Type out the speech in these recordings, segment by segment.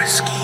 Frisky.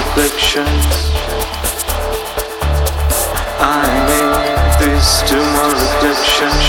Reflections. I make this to my reflections.